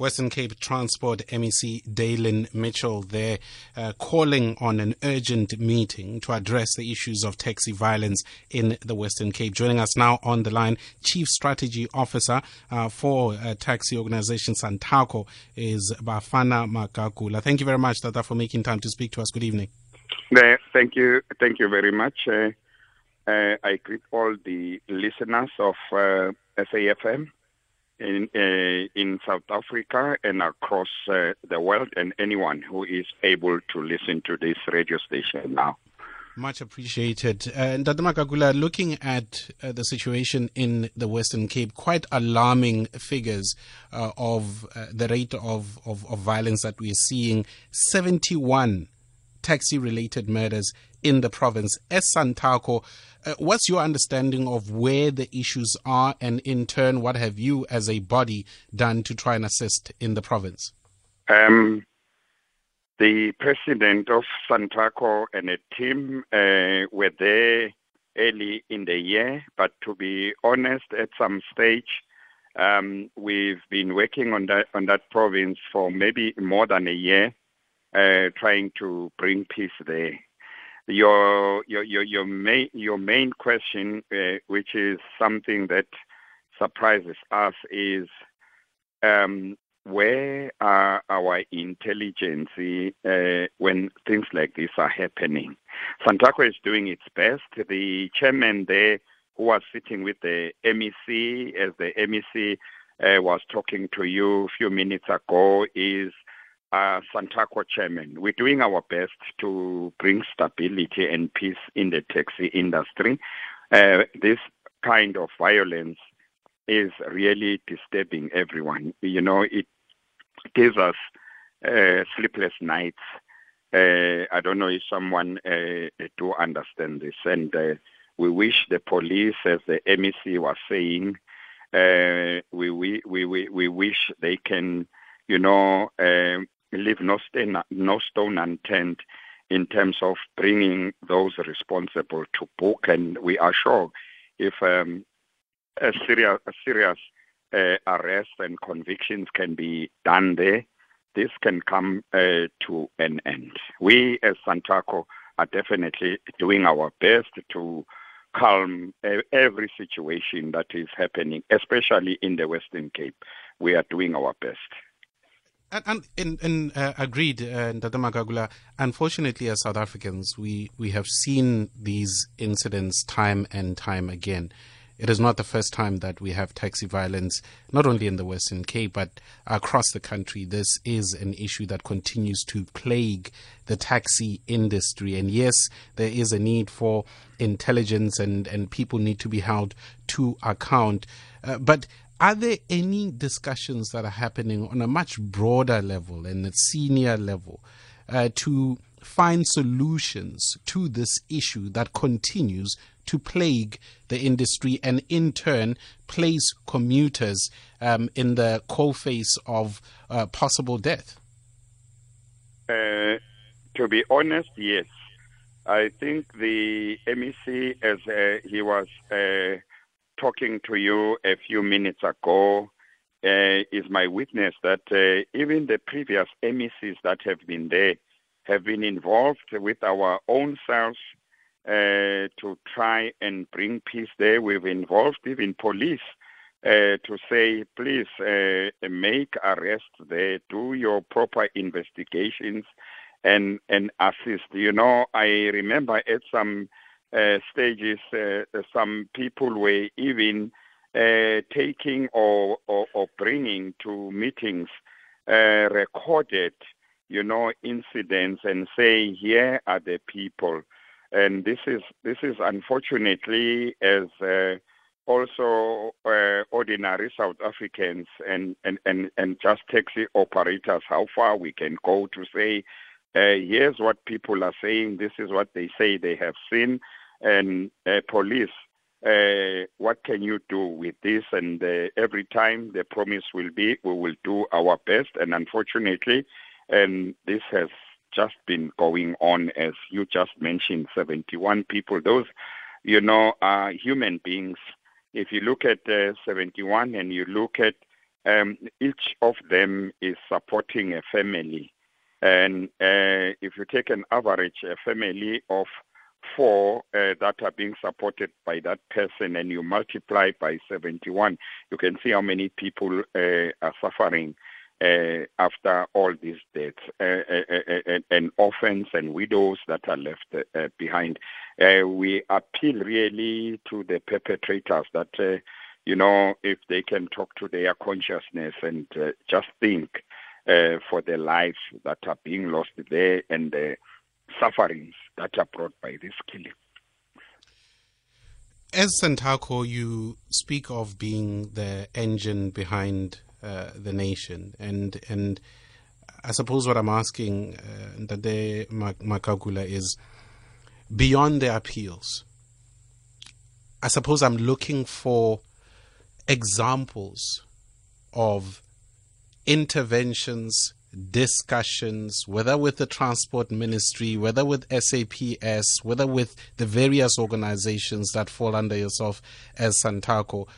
Western Cape Transport MEC Daylin Mitchell there uh, calling on an urgent meeting to address the issues of taxi violence in the Western Cape. Joining us now on the line, Chief Strategy Officer uh, for uh, taxi organization Santaco is Bafana Magagula. Thank you very much, Tata, for making time to speak to us. Good evening. Thank you. Thank you very much. Uh, uh, I greet all the listeners of uh, SAFM in uh, in South Africa and across uh, the world, and anyone who is able to listen to this radio station now. Much appreciated. Uh, Magagula, looking at uh, the situation in the Western Cape, quite alarming figures uh, of uh, the rate of, of, of violence that we are seeing. 71 taxi related murders in the province. As Santaco, uh, what's your understanding of where the issues are, and in turn, what have you as a body done to try and assist in the province? Um, the president of Santaco and a team uh, were there early in the year, but to be honest, at some stage, um, we've been working on that on that province for maybe more than a year uh, trying to bring peace there. Your your your your main your main question, uh, which is something that surprises us, is um, where are our intelligence uh, when things like this are happening? Santaco is doing its best. The chairman there, who was sitting with the MEC, as the MEC uh, was talking to you a few minutes ago, is uh, Santaco chairman, we're doing our best to bring stability and peace in the taxi industry. Uh, this kind of violence is really disturbing everyone. You know, it gives us uh, sleepless nights. Uh, I don't know if someone uh, do understand this, and uh, we wish the police, as the MEC was saying, uh, we, we we we wish they can, you know, um, leave no, stone, no stone unturned in terms of bringing those responsible to book. And we are sure if um, a serious, a serious uh, arrest and convictions can be done there, this can come uh, to an end. We as Santaco are definitely doing our best to calm every situation that is happening, especially in the Western Cape. We are doing our best. And, and, and uh, agreed, uh, Magagula. Unfortunately, as South Africans, we, we have seen these incidents time and time again. It is not the first time that we have taxi violence, not only in the Western Cape, but across the country. This is an issue that continues to plague the taxi industry. And yes, there is a need for intelligence and, and people need to be held to account. Uh, but are there any discussions that are happening on a much broader level and a senior level uh, to find solutions to this issue that continues to plague the industry and in turn place commuters um, in the cold face of uh, possible death? Uh, to be honest, yes. I think the MEC, as uh, he was uh, talking to you a few minutes ago uh, is my witness that uh, even the previous MECs that have been there have been involved with our own selves uh, to try and bring peace there. We've involved even police uh, to say, please uh, make arrests there, do your proper investigations, and and assist. You know, I remember at some stages, uh, some people were even uh, taking or, or, or, bringing to meetings uh, recorded, you know, incidents and saying, here are the people. And this is this is unfortunately as uh, also uh, ordinary South Africans and, and, and, and just taxi operators, how far we can go to say, here's what people are saying, this is what they say they have seen, and uh, police, uh, what can you do with this? And uh, every time the promise will be, we will do our best. And unfortunately, and this has just been going on, as you just mentioned, 71 people. Those, you know, are human beings. If you look at uh, 71 and you look at um, each of them is supporting a family. And uh, if you take an average, a family of four uh, that are being supported by that person and you multiply by 71, you can see how many people uh, are suffering uh, after all these deaths uh, uh, and orphans and widows that are left behind. we appeal really to the perpetrators that, you know, if they can talk to their consciousness and just think for the lives that are being lost there and sufferings that are brought by this killing. As Santaco, you speak of being the engine behind uh, the nation. And and I suppose what I'm asking uh, Ndade Magagula is beyond the appeals. I suppose I'm looking for examples of interventions, discussions, whether with the transport ministry, whether with SAPS, whether with the various organizations that fall under yourself as Santaco,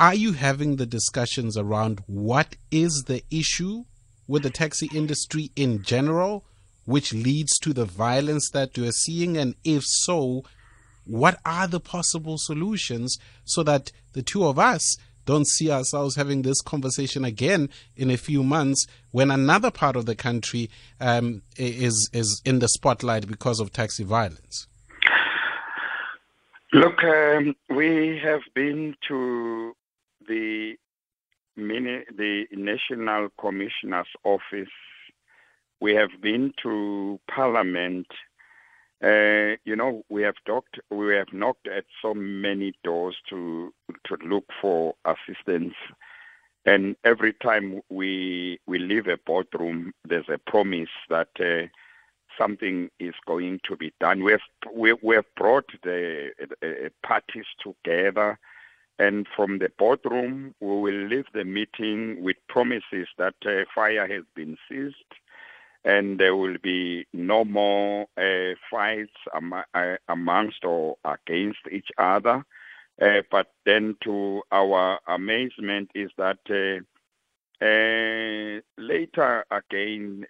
are you having the discussions around what is the issue with the taxi industry in general, which leads to the violence that you're seeing? And if so, what are the possible solutions so that the two of us don't see ourselves having this conversation again in a few months when another part of the country um, is is in the spotlight because of taxi violence? Look, um, we have been to the mini, the National Commissioner's Office. We have been to Parliament. Uh, you know, we have talked, we have knocked at so many doors to to look for assistance, and every time we we leave a boardroom, there's a promise that. Uh, something is going to be done. We have we, we have brought the uh, parties together and from the boardroom, we will leave the meeting with promises that uh, fire has been ceased and there will be no more uh, fights am- uh, amongst or against each other. Uh, but then, to our amazement, is that uh, uh, later again,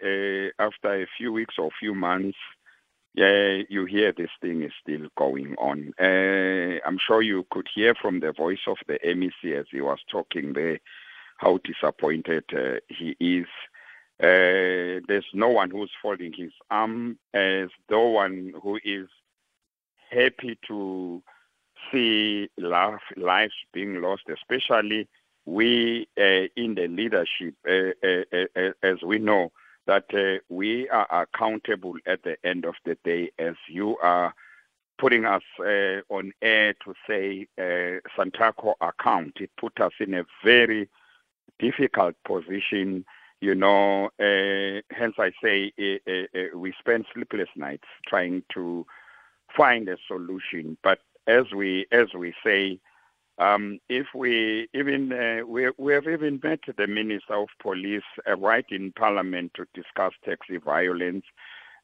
after a few weeks or few months, you hear this thing is still going on. Uh, I'm sure you could hear from the voice of the MEC as he was talking there how disappointed uh, he is. Uh, there's no one who's folding his arm. As no one who is happy to see life, lives being lost, especially we uh, in the leadership, uh, uh, uh, as we know that uh, we are accountable at the end of the day as you are putting us uh, on air to say uh, Santaco account. It put us in a very difficult position, you know. Uh, hence, I say uh, uh, we spend sleepless nights trying to find a solution. But as we as we say, um, if we even uh, we, we have even met the Minister of Police uh, right in Parliament to discuss taxi violence,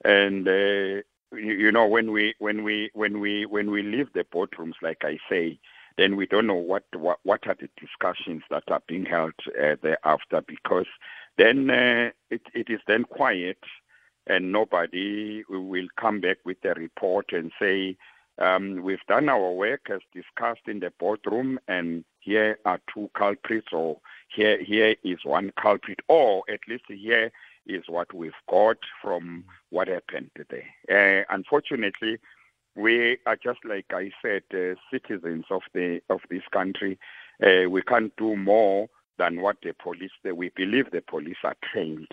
and uh, you, you, know when we when we when we when we leave the boardrooms, like I say, then we don't know what what, what are the discussions that are being held uh, thereafter because then uh, it, it is then quiet and nobody will come back with a report and say um, we've done our work as discussed in the boardroom, and here are two culprits, or here here is one culprit, or at least here is what we've got from what happened today. Uh, unfortunately, we are just like I said, uh, citizens of the of this country. Uh, we can't do more than what the police. We believe the police are trained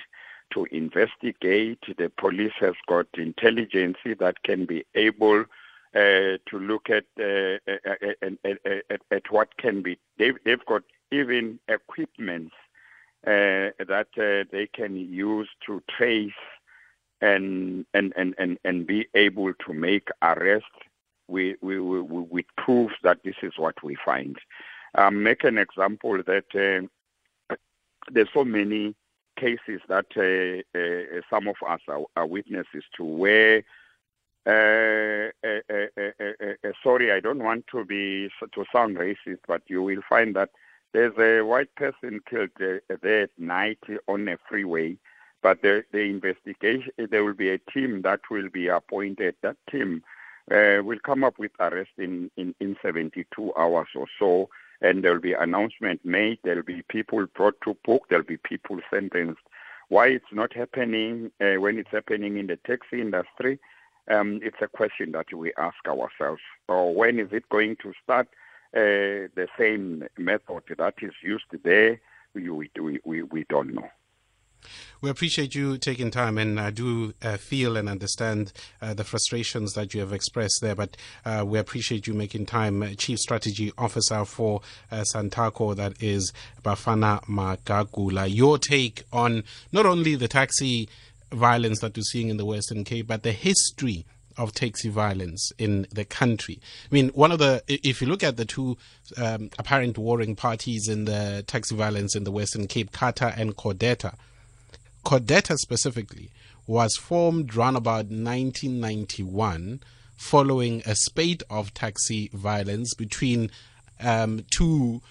to investigate. The police has got intelligence that can be able uh, to look at, uh, at, at, at, what can be. They've, they've got even equipment uh, that uh, they can use to trace and, and, and, and, and be able to make arrests with, with, with proof that this is what we find. Um, make an example that uh, there's so many cases that uh, some of us are, are witnesses to where uh, uh, uh, sorry, I don't want to be to sound racist, but you will find that There's a white person killed uh, there at night on a freeway, but the, the investigation, there will be a team that will be appointed. That team uh, will come up with arrest in, in, in 72 hours or so, and there will be announcement made. There will be people brought to book. There will be people sentenced. Why it's not happening uh, when it's happening in the taxi industry? Um, it's a question that we ask ourselves. Or when is it going to start? Uh, the same method that is used there, we, we, we, we don't know. We appreciate you taking time, and I do uh, feel and understand uh, the frustrations that you have expressed there. But uh, we appreciate you making time. Uh, Chief Strategy Officer for uh, Santaco, that is Bafana Magagula. Your take on not only the taxi violence that we're seeing in the Western Cape, but the history of taxi violence in the country. I mean, one of the, if you look at the two um, apparent warring parties in the taxi violence in the Western Cape, CATA and CODETA, CODETA specifically was formed around about 1991 following a spate of taxi violence between um, two